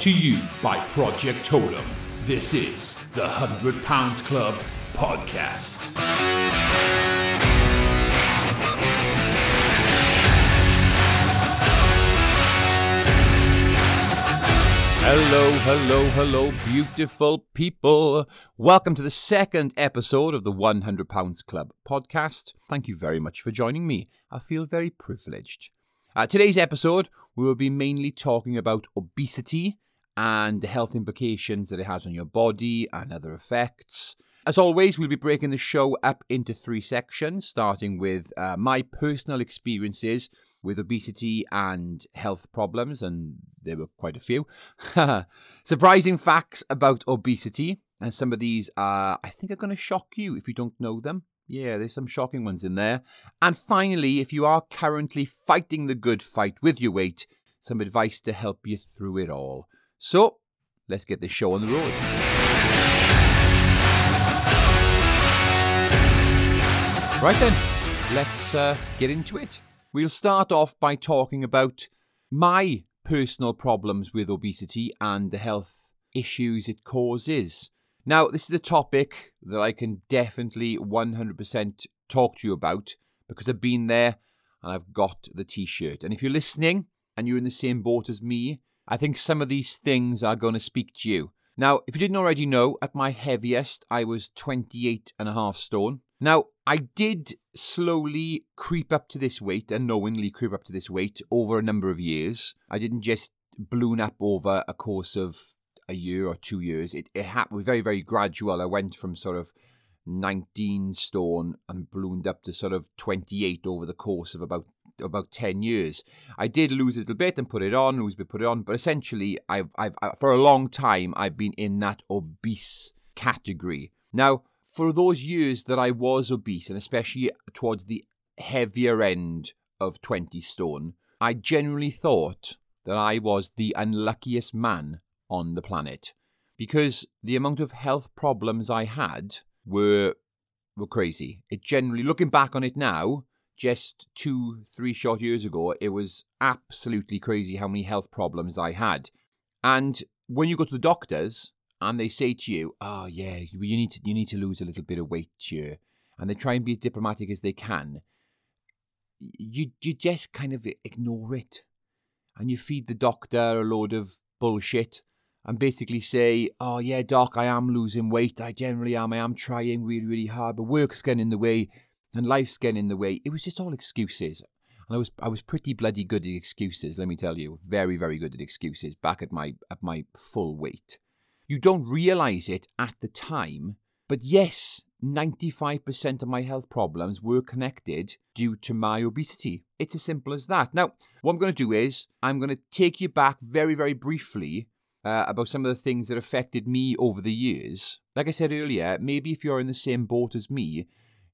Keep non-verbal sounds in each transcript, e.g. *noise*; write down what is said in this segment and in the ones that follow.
To you by Project Totem. This is the 100 Pounds Club podcast. Hello, hello, hello, beautiful people. Welcome to the second episode of the 100 Pounds Club podcast. Thank you very much for joining me. I feel very privileged. Uh, today's episode, we will be mainly talking about obesity and the health implications that it has on your body and other effects. As always, we'll be breaking the show up into three sections, starting with uh, my personal experiences with obesity and health problems, and there were quite a few. *laughs* Surprising facts about obesity, and some of these are, I think, are going to shock you if you don't know them. Yeah, there's some shocking ones in there. And finally, if you are currently fighting the good fight with your weight, some advice to help you through it all. So, let's get this show on the road. Right then, let's uh, get into it. We'll start off by talking about my personal problems with obesity and the health issues it causes. Now, this is a topic that I can definitely 100% talk to you about because I've been there and I've got the t shirt. And if you're listening and you're in the same boat as me, I think some of these things are going to speak to you. Now, if you didn't already know, at my heaviest, I was 28 and a half stone. Now, I did slowly creep up to this weight, unknowingly creep up to this weight over a number of years. I didn't just balloon up over a course of a year or two years. It, it happened very, very gradual. I went from sort of 19 stone and ballooned up to sort of 28 over the course of about about 10 years. I did lose a little bit and put it on, lose a bit, put it on, but essentially, I've, I've, for a long time, I've been in that obese category. Now, for those years that I was obese, and especially towards the heavier end of 20 stone, I generally thought that I was the unluckiest man on the planet because the amount of health problems I had were were crazy. It generally, looking back on it now, just two, three short years ago, it was absolutely crazy how many health problems I had. And when you go to the doctors and they say to you, "Oh yeah, you need to you need to lose a little bit of weight here," and they try and be as diplomatic as they can, you you just kind of ignore it, and you feed the doctor a load of bullshit and basically say, "Oh yeah, doc, I am losing weight. I generally am. I am trying really, really hard, but work's getting in the way, and life's getting in the way." It was just all excuses, and I was I was pretty bloody good at excuses. Let me tell you, very, very good at excuses. Back at my at my full weight, you don't realize it at the time, but yes. 95% of my health problems were connected due to my obesity. It's as simple as that. Now, what I'm going to do is I'm going to take you back very, very briefly uh, about some of the things that affected me over the years. Like I said earlier, maybe if you're in the same boat as me,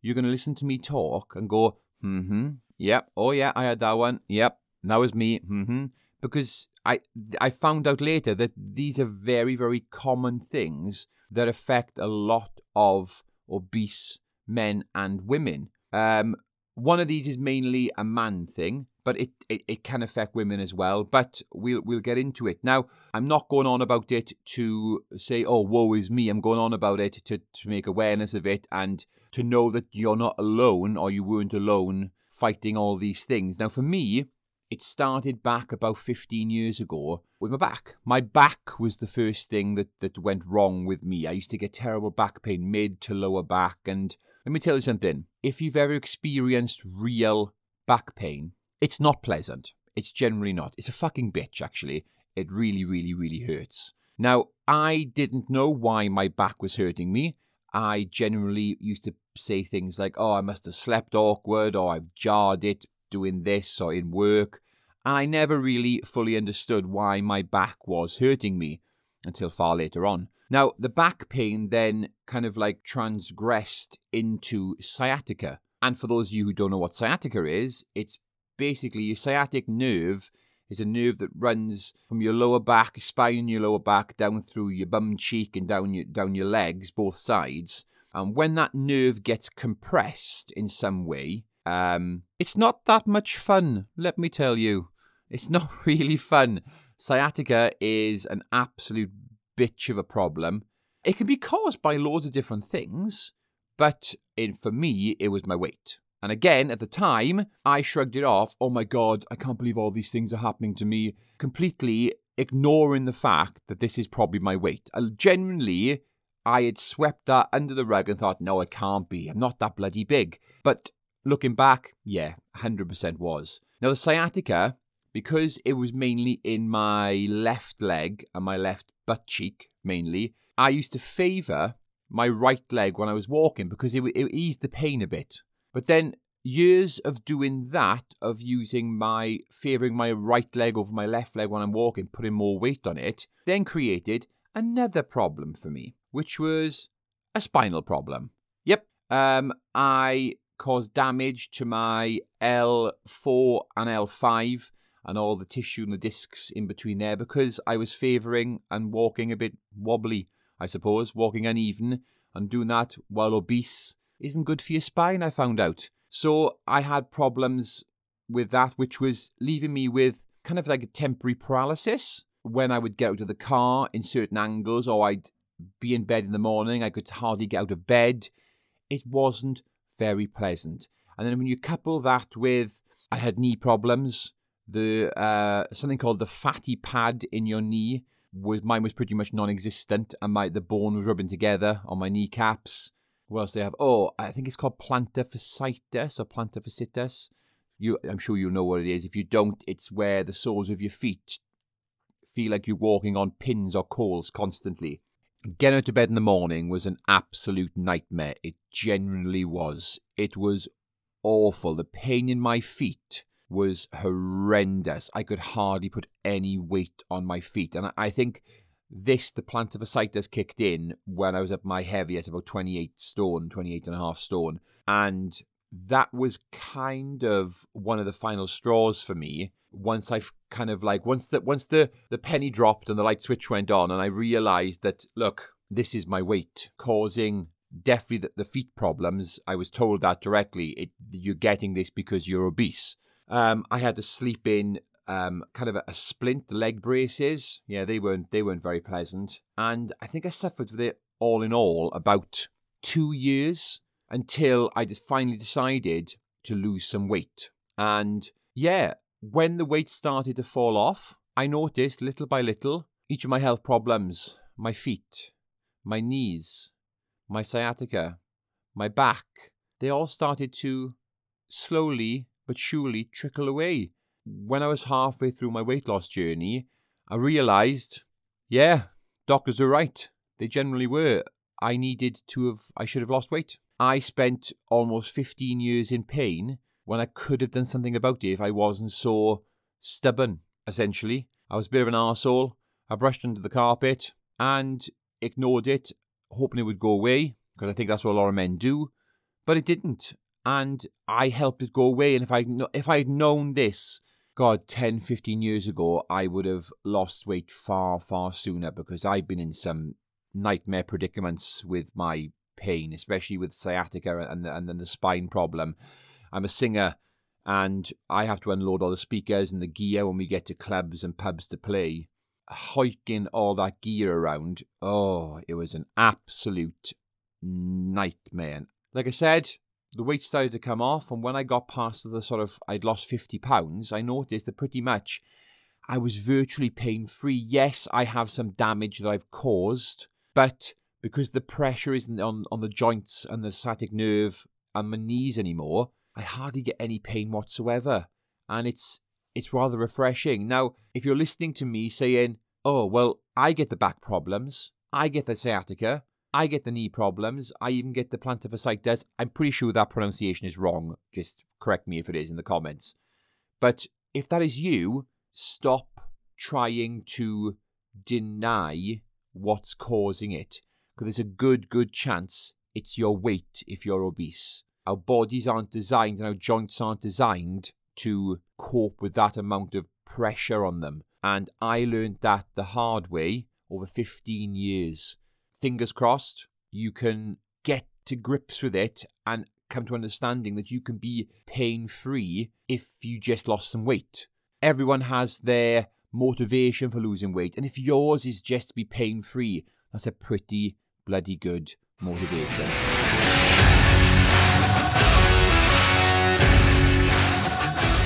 you're going to listen to me talk and go, mm hmm, yep, oh yeah, I had that one, yep, that was me, mm hmm. Because I, I found out later that these are very, very common things that affect a lot of obese men and women. Um, one of these is mainly a man thing, but it, it, it can affect women as well. But we'll we'll get into it. Now, I'm not going on about it to say, oh, woe is me. I'm going on about it to, to make awareness of it and to know that you're not alone or you weren't alone fighting all these things. Now, for me, it started back about 15 years ago with my back. My back was the first thing that, that went wrong with me. I used to get terrible back pain, mid to lower back. And let me tell you something if you've ever experienced real back pain, it's not pleasant. It's generally not. It's a fucking bitch, actually. It really, really, really hurts. Now, I didn't know why my back was hurting me. I generally used to say things like, oh, I must have slept awkward, or I've jarred it doing this, or in work. And I never really fully understood why my back was hurting me until far later on. Now, the back pain then kind of like transgressed into sciatica. And for those of you who don't know what sciatica is, it's basically your sciatic nerve is a nerve that runs from your lower back, spine, your lower back, down through your bum cheek and down your down your legs, both sides. And when that nerve gets compressed in some way, um, it's not that much fun. Let me tell you, it's *laughs* not really fun. Sciatica is an absolute bitch of a problem. It can be caused by loads of different things, but for me, it was my weight. And again, at the time, I shrugged it off. Oh my God, I can't believe all these things are happening to me. Completely ignoring the fact that this is probably my weight. I genuinely, I had swept that under the rug and thought, no, it can't be. I'm not that bloody big. But looking back, yeah, 100% was. Now, the sciatica, because it was mainly in my left leg and my left butt cheek, mainly, I used to favour my right leg when I was walking because it, it eased the pain a bit. But then years of doing that, of using my, favouring my right leg over my left leg when I'm walking, putting more weight on it, then created another problem for me, which was a spinal problem. Yep. Um, I caused damage to my L4 and L5 and all the tissue and the discs in between there because I was favouring and walking a bit wobbly, I suppose, walking uneven and doing that while obese isn't good for your spine, I found out. So I had problems with that, which was leaving me with kind of like a temporary paralysis when I would get out of the car in certain angles or I'd be in bed in the morning. I could hardly get out of bed. It wasn't very pleasant. And then when you couple that with I had knee problems, the uh, something called the fatty pad in your knee was mine was pretty much non-existent, and my the bone was rubbing together on my kneecaps. What else they have? Oh, I think it's called plantar or plantar. You, I'm sure you know what it is. If you don't, it's where the soles of your feet feel like you're walking on pins or coals constantly. Getting out of bed in the morning was an absolute nightmare. It genuinely was. It was awful. The pain in my feet was horrendous. I could hardly put any weight on my feet. And I think this, the plant plantar fasciitis, kicked in when I was at my heaviest, about 28 stone, 28 and a half stone. And that was kind of one of the final straws for me once I've kind of like once the once the the penny dropped and the light switch went on and I realized that look this is my weight causing definitely the, the feet problems I was told that directly it you're getting this because you're obese um, I had to sleep in um, kind of a, a, splint leg braces. Yeah, they weren't they weren't very pleasant, and I think I suffered with it all in all about two years until I just finally decided to lose some weight. And yeah, when the weight started to fall off, I noticed little by little each of my health problems, my feet, my knees, my sciatica, my back, they all started to slowly but surely trickle away. When I was halfway through my weight loss journey, I realized, yeah, doctors were right. They generally were. I needed to have, I should have lost weight. I spent almost 15 years in pain when I could have done something about it if I wasn't so stubborn, essentially. I was a bit of an arsehole. I brushed under the carpet and ignored it, hoping it would go away, because I think that's what a lot of men do. But it didn't and I helped it go away. And if I if I had known this, God, 10, 15 years ago, I would have lost weight far, far sooner because I've been in some nightmare predicaments with my pain, especially with sciatica and and then the spine problem. I'm a singer, and I have to unload all the speakers and the gear when we get to clubs and pubs to play. Hiking all that gear around, oh, it was an absolute nightmare. Like I said, the weight started to come off, and when I got past the sort of I'd lost fifty pounds, I noticed that pretty much I was virtually pain free. Yes, I have some damage that I've caused, but because the pressure isn't on, on the joints and the sciatic nerve and my knees anymore, I hardly get any pain whatsoever. And it's it's rather refreshing. Now, if you're listening to me saying, Oh, well, I get the back problems, I get the sciatica, I get the knee problems. I even get the plantar fasciitis. I'm pretty sure that pronunciation is wrong. Just correct me if it is in the comments. But if that is you, stop trying to deny what's causing it. Because there's a good, good chance it's your weight if you're obese. Our bodies aren't designed and our joints aren't designed to cope with that amount of pressure on them. And I learned that the hard way over 15 years fingers crossed, you can get to grips with it and come to understanding that you can be pain free if you just lost some weight. Everyone has their motivation for losing weight. And if yours is just to be pain free, that's a pretty bloody good motivation.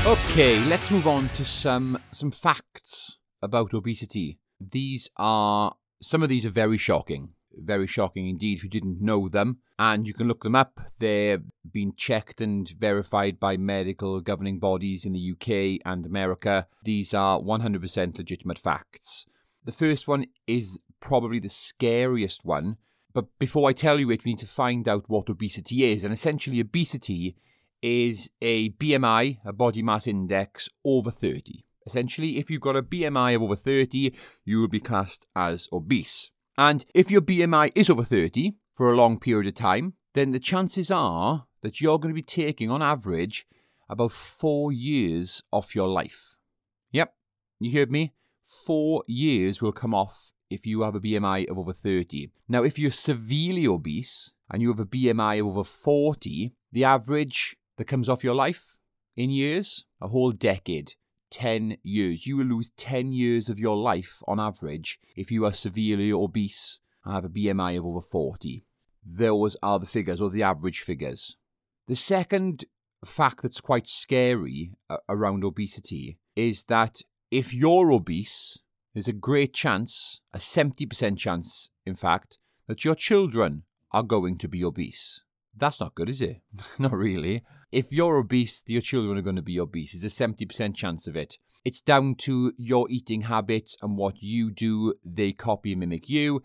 Okay, let's move on to some some facts about obesity. These are some of these are very shocking, very shocking indeed if you didn't know them, and you can look them up. They're being checked and verified by medical governing bodies in the UK and America. These are 100% legitimate facts. The first one is probably the scariest one, but before I tell you it, we need to find out what obesity is. And essentially, obesity is a BMI, a body mass index, over 30. Essentially, if you've got a BMI of over 30, you will be classed as obese. And if your BMI is over 30 for a long period of time, then the chances are that you're going to be taking, on average, about four years off your life. Yep, you heard me. Four years will come off if you have a BMI of over 30. Now, if you're severely obese and you have a BMI of over 40, the average that comes off your life in years, a whole decade, 10 years. You will lose 10 years of your life on average if you are severely obese and have a BMI of over 40. Those are the figures, or the average figures. The second fact that's quite scary uh, around obesity is that if you're obese, there's a great chance, a 70% chance, in fact, that your children are going to be obese. That's not good, is it? *laughs* not really. If you're obese, your children are going to be obese. There's a 70% chance of it. It's down to your eating habits and what you do. They copy and mimic you,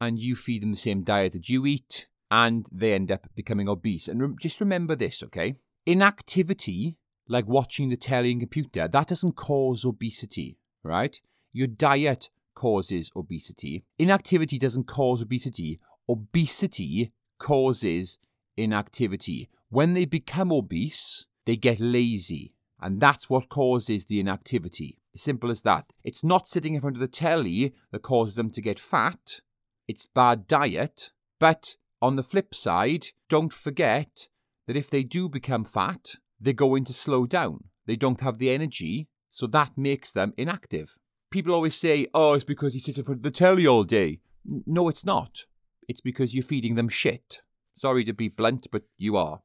and you feed them the same diet that you eat, and they end up becoming obese. And re- just remember this, okay? Inactivity, like watching the telly and computer, that doesn't cause obesity, right? Your diet causes obesity. Inactivity doesn't cause obesity. Obesity causes inactivity. When they become obese, they get lazy, and that's what causes the inactivity. Simple as that. It's not sitting in front of the telly that causes them to get fat, it's bad diet. But on the flip side, don't forget that if they do become fat, they're going to slow down. They don't have the energy, so that makes them inactive. People always say, oh, it's because he sits in front of the telly all day. No, it's not. It's because you're feeding them shit. Sorry to be blunt, but you are.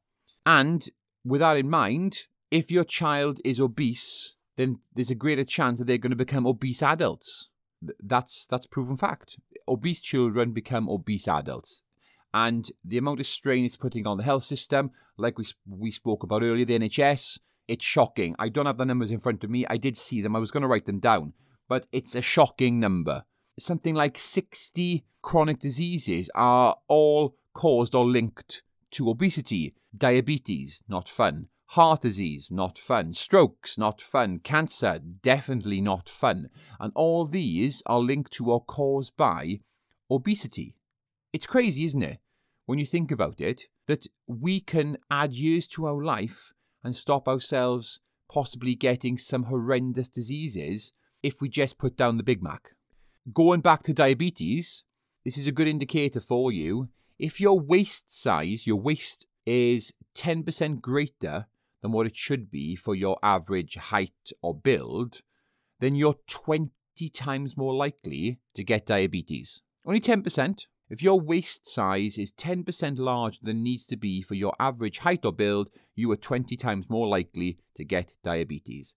And with that in mind, if your child is obese, then there's a greater chance that they're going to become obese adults. That's that's proven fact. Obese children become obese adults. And the amount of strain it's putting on the health system, like we we spoke about earlier, the NHS, it's shocking. I don't have the numbers in front of me. I did see them. I was going to write them down, but it's a shocking number. Something like 60 chronic diseases are all caused or linked to obesity, diabetes, not fun, heart disease, not fun, strokes, not fun, cancer, definitely not fun. And all these are linked to or caused by obesity. It's crazy, isn't it? When you think about it, that we can add years to our life and stop ourselves possibly getting some horrendous diseases if we just put down the Big Mac. Going back to diabetes, this is a good indicator for you if your waist size, your waist is 10% greater than what it should be for your average height or build, then you're 20 times more likely to get diabetes. Only 10%. If your waist size is 10% larger than needs to be for your average height or build, you are 20 times more likely to get diabetes.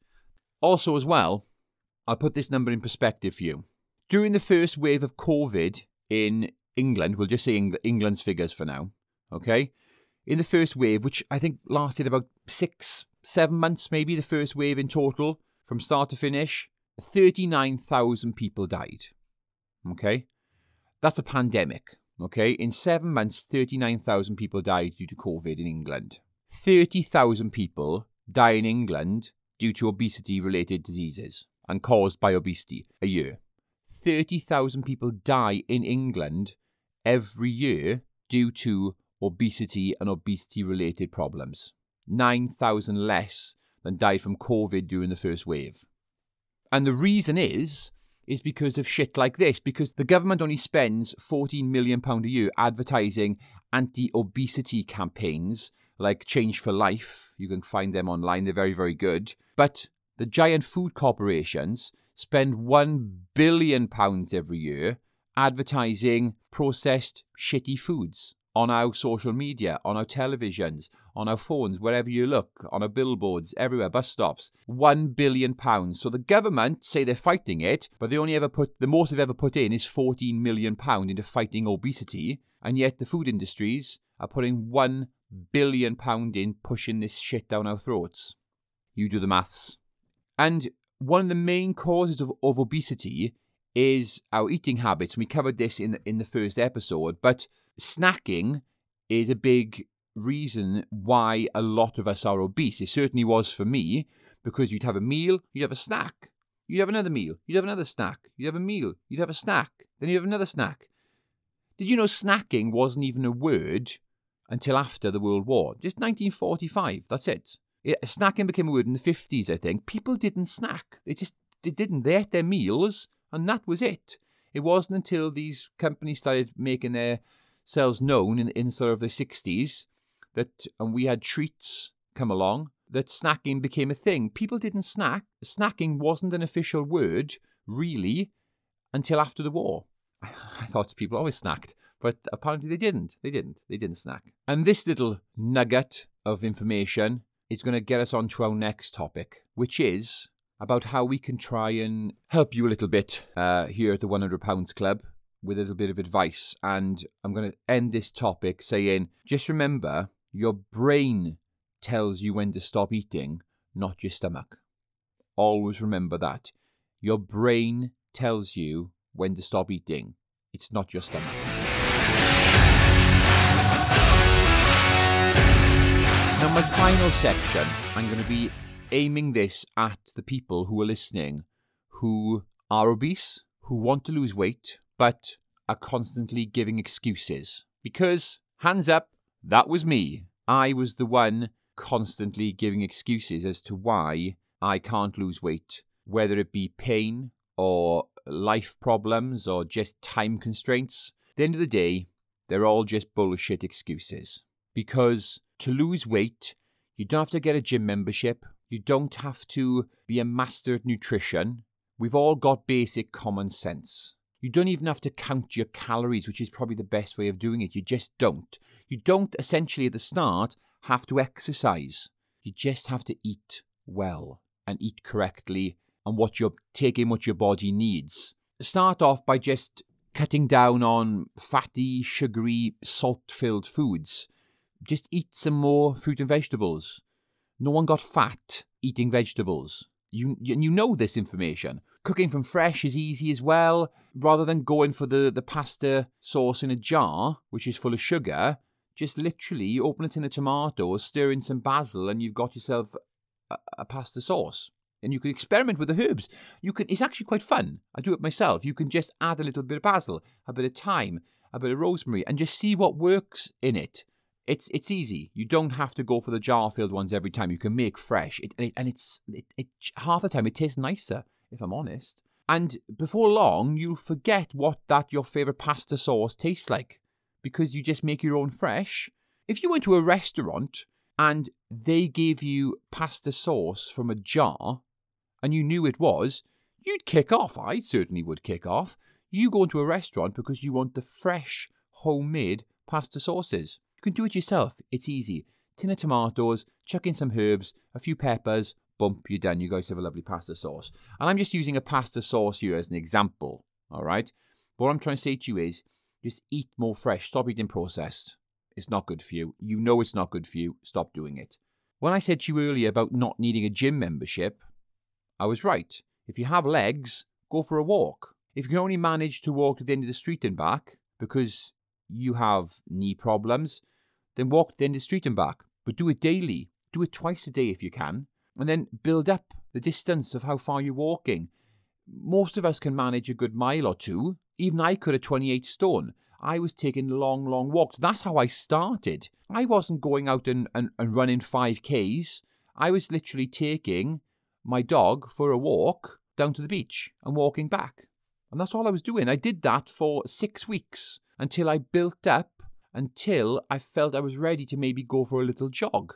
Also, as well, I'll put this number in perspective for you. During the first wave of COVID in England, we'll just say England's figures for now, okay? In the first wave, which I think lasted about six, seven months, maybe the first wave in total, from start to finish, 39,000 people died, okay? That's a pandemic, okay? In seven months, 39,000 people died due to COVID in England. 30,000 people die in England due to obesity related diseases and caused by obesity a year. 30,000 people die in England every year due to obesity and obesity related problems. 9,000 less than died from COVID during the first wave. And the reason is, is because of shit like this, because the government only spends £14 million a year advertising anti obesity campaigns like Change4Life. You can find them online, they're very, very good. But the giant food corporations spend £1 billion every year advertising processed shitty foods on our social media, on our televisions, on our phones, wherever you look, on our billboards, everywhere, bus stops. One billion pounds. So the government say they're fighting it, but they only ever put the most they've ever put in is fourteen million pound into fighting obesity, and yet the food industries are putting one billion pound in pushing this shit down our throats. You do the maths. And one of the main causes of, of obesity is our eating habits. We covered this in the, in the first episode, but snacking is a big reason why a lot of us are obese. It certainly was for me because you'd have a meal, you'd have a snack, you'd have another meal, you'd have another snack, you'd have a meal, you'd have a snack, then you'd have another snack. Did you know snacking wasn't even a word until after the World War? Just 1945, that's it. it snacking became a word in the 50s, I think. People didn't snack. They just they didn't. They ate their meals and that was it. It wasn't until these companies started making their selves known in, in sort of the 60s that and we had treats come along that snacking became a thing. People didn't snack. Snacking wasn't an official word, really, until after the war. *laughs* I thought people always snacked, but apparently they didn't. They didn't. They didn't snack. And this little nugget of information is going to get us on to our next topic, which is about how we can try and help you a little bit uh, here at the £100 Club with a little bit of advice. And I'm going to end this topic saying just remember your brain tells you when to stop eating, not your stomach. Always remember that. Your brain tells you when to stop eating, it's not your stomach. Now, my final section, I'm going to be aiming this at the people who are listening who are obese, who want to lose weight, but are constantly giving excuses. Because, hands up, that was me. I was the one constantly giving excuses as to why I can't lose weight, whether it be pain or life problems or just time constraints. At the end of the day, they're all just bullshit excuses. Because to lose weight, you don't have to get a gym membership. You don't have to be a master at nutrition. We've all got basic common sense. You don't even have to count your calories, which is probably the best way of doing it. You just don't. You don't essentially at the start have to exercise. You just have to eat well and eat correctly and what you're taking what your body needs. Start off by just cutting down on fatty, sugary, salt filled foods. Just eat some more fruit and vegetables. No one got fat eating vegetables. You, you know this information. Cooking from fresh is easy as well. Rather than going for the, the pasta sauce in a jar, which is full of sugar, just literally you open it in the tomatoes, stir in some basil, and you've got yourself a, a pasta sauce. And you can experiment with the herbs. You can. It's actually quite fun. I do it myself. You can just add a little bit of basil, a bit of thyme, a bit of rosemary, and just see what works in it. It's it's easy. You don't have to go for the jar filled ones every time. You can make fresh, it, and, it, and it's it, it half the time it tastes nicer, if I'm honest. And before long, you'll forget what that your favorite pasta sauce tastes like because you just make your own fresh. If you went to a restaurant and they gave you pasta sauce from a jar, and you knew it was, you'd kick off. I certainly would kick off. You go into a restaurant because you want the fresh, homemade pasta sauces. You can do it yourself. It's easy. Tin of tomatoes, chuck in some herbs, a few peppers, bump, you're done. You guys have a lovely pasta sauce. And I'm just using a pasta sauce here as an example. All right. But what I'm trying to say to you is just eat more fresh. Stop eating processed. It's not good for you. You know it's not good for you. Stop doing it. When I said to you earlier about not needing a gym membership, I was right. If you have legs, go for a walk. If you can only manage to walk to the end of the street and back because you have knee problems, then walk to the end of the street and back. But do it daily. Do it twice a day if you can. And then build up the distance of how far you're walking. Most of us can manage a good mile or two. Even I could at 28 stone. I was taking long, long walks. That's how I started. I wasn't going out and, and, and running 5Ks. I was literally taking my dog for a walk down to the beach and walking back. And that's all I was doing. I did that for six weeks until I built up until I felt I was ready to maybe go for a little jog.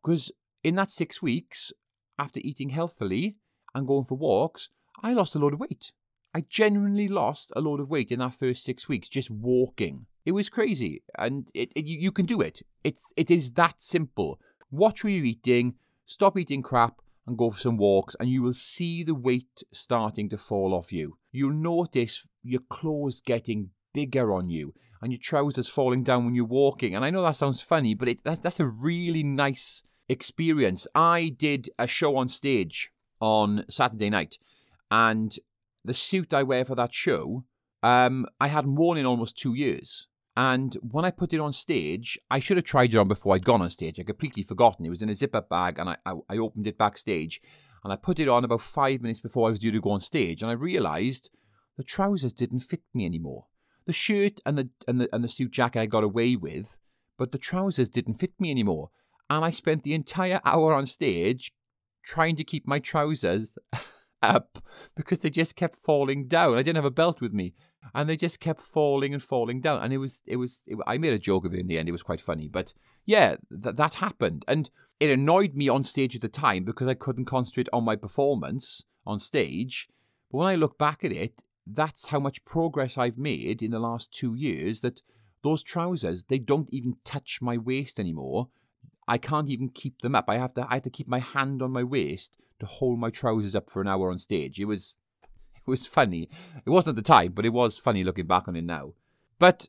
Because in that six weeks, after eating healthily and going for walks, I lost a load of weight. I genuinely lost a load of weight in that first six weeks just walking. It was crazy, and it, it, you, can do it. It's it is that simple. Watch what you're eating, stop eating crap, and go for some walks, and you will see the weight starting to fall off you. You'll notice your clothes getting bigger on you, and your trousers falling down when you're walking. And I know that sounds funny, but it, that's that's a really nice experience. I did a show on stage on Saturday night, and the suit I wear for that show, um, I hadn't worn in almost two years. And when I put it on stage, I should have tried it on before I'd gone on stage. I completely forgotten. It was in a zip up bag, and I, I, I opened it backstage, and I put it on about five minutes before I was due to go on stage, and I realised the trousers didn't fit me anymore. The shirt and the and the and the suit jacket I got away with, but the trousers didn't fit me anymore. And I spent the entire hour on stage trying to keep my trousers *laughs* up because they just kept falling down. I didn't have a belt with me, and they just kept falling and falling down. And it was, it was, it, I made a joke of it in the end. It was quite funny, but yeah, th- that happened, and it annoyed me on stage at the time because I couldn't concentrate on my performance on stage. But when I look back at it, that's how much progress I've made in the last two years. That those trousers, they don't even touch my waist anymore. I can't even keep them up. I have to I had to keep my hand on my waist to hold my trousers up for an hour on stage. It was *laughs* it was funny. It wasn't at the time, but it was funny looking back on it now. But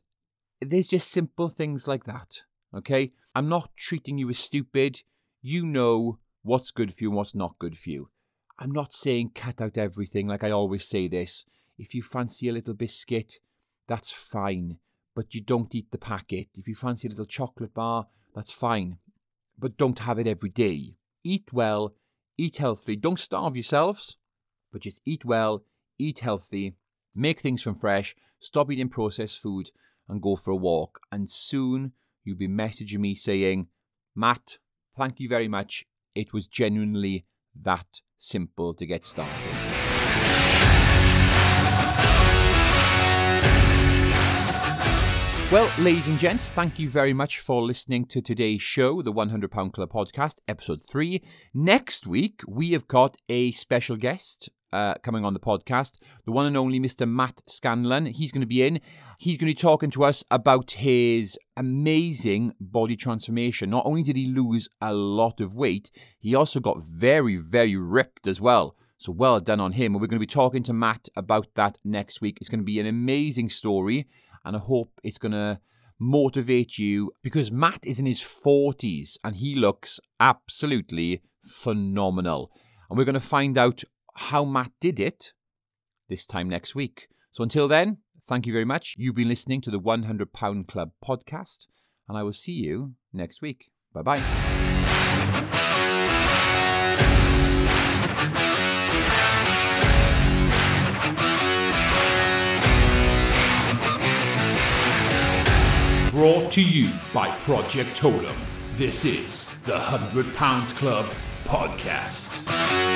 there's just simple things like that. Okay? I'm not treating you as stupid. You know what's good for you and what's not good for you. I'm not saying cut out everything like I always say this. If you fancy a little biscuit, that's fine, but you don't eat the packet. If you fancy a little chocolate bar, that's fine, but don't have it every day. Eat well, eat healthily. Don't starve yourselves, but just eat well, eat healthy, make things from fresh, stop eating processed food, and go for a walk. And soon you'll be messaging me saying, Matt, thank you very much. It was genuinely that simple to get started. Well, ladies and gents, thank you very much for listening to today's show, the £100 Club podcast, episode 3. Next week, we have got a special guest uh, coming on the podcast, the one and only Mr. Matt Scanlon. He's going to be in. He's going to be talking to us about his amazing body transformation. Not only did he lose a lot of weight, he also got very, very ripped as well. So well done on him. And we're going to be talking to Matt about that next week. It's going to be an amazing story and I hope it's going to motivate you because Matt is in his 40s and he looks absolutely phenomenal. And we're going to find out how Matt did it this time next week. So until then, thank you very much. You've been listening to the 100 Pound Club podcast, and I will see you next week. Bye bye. Brought to you by Project Totem. This is the 100 Pounds Club podcast.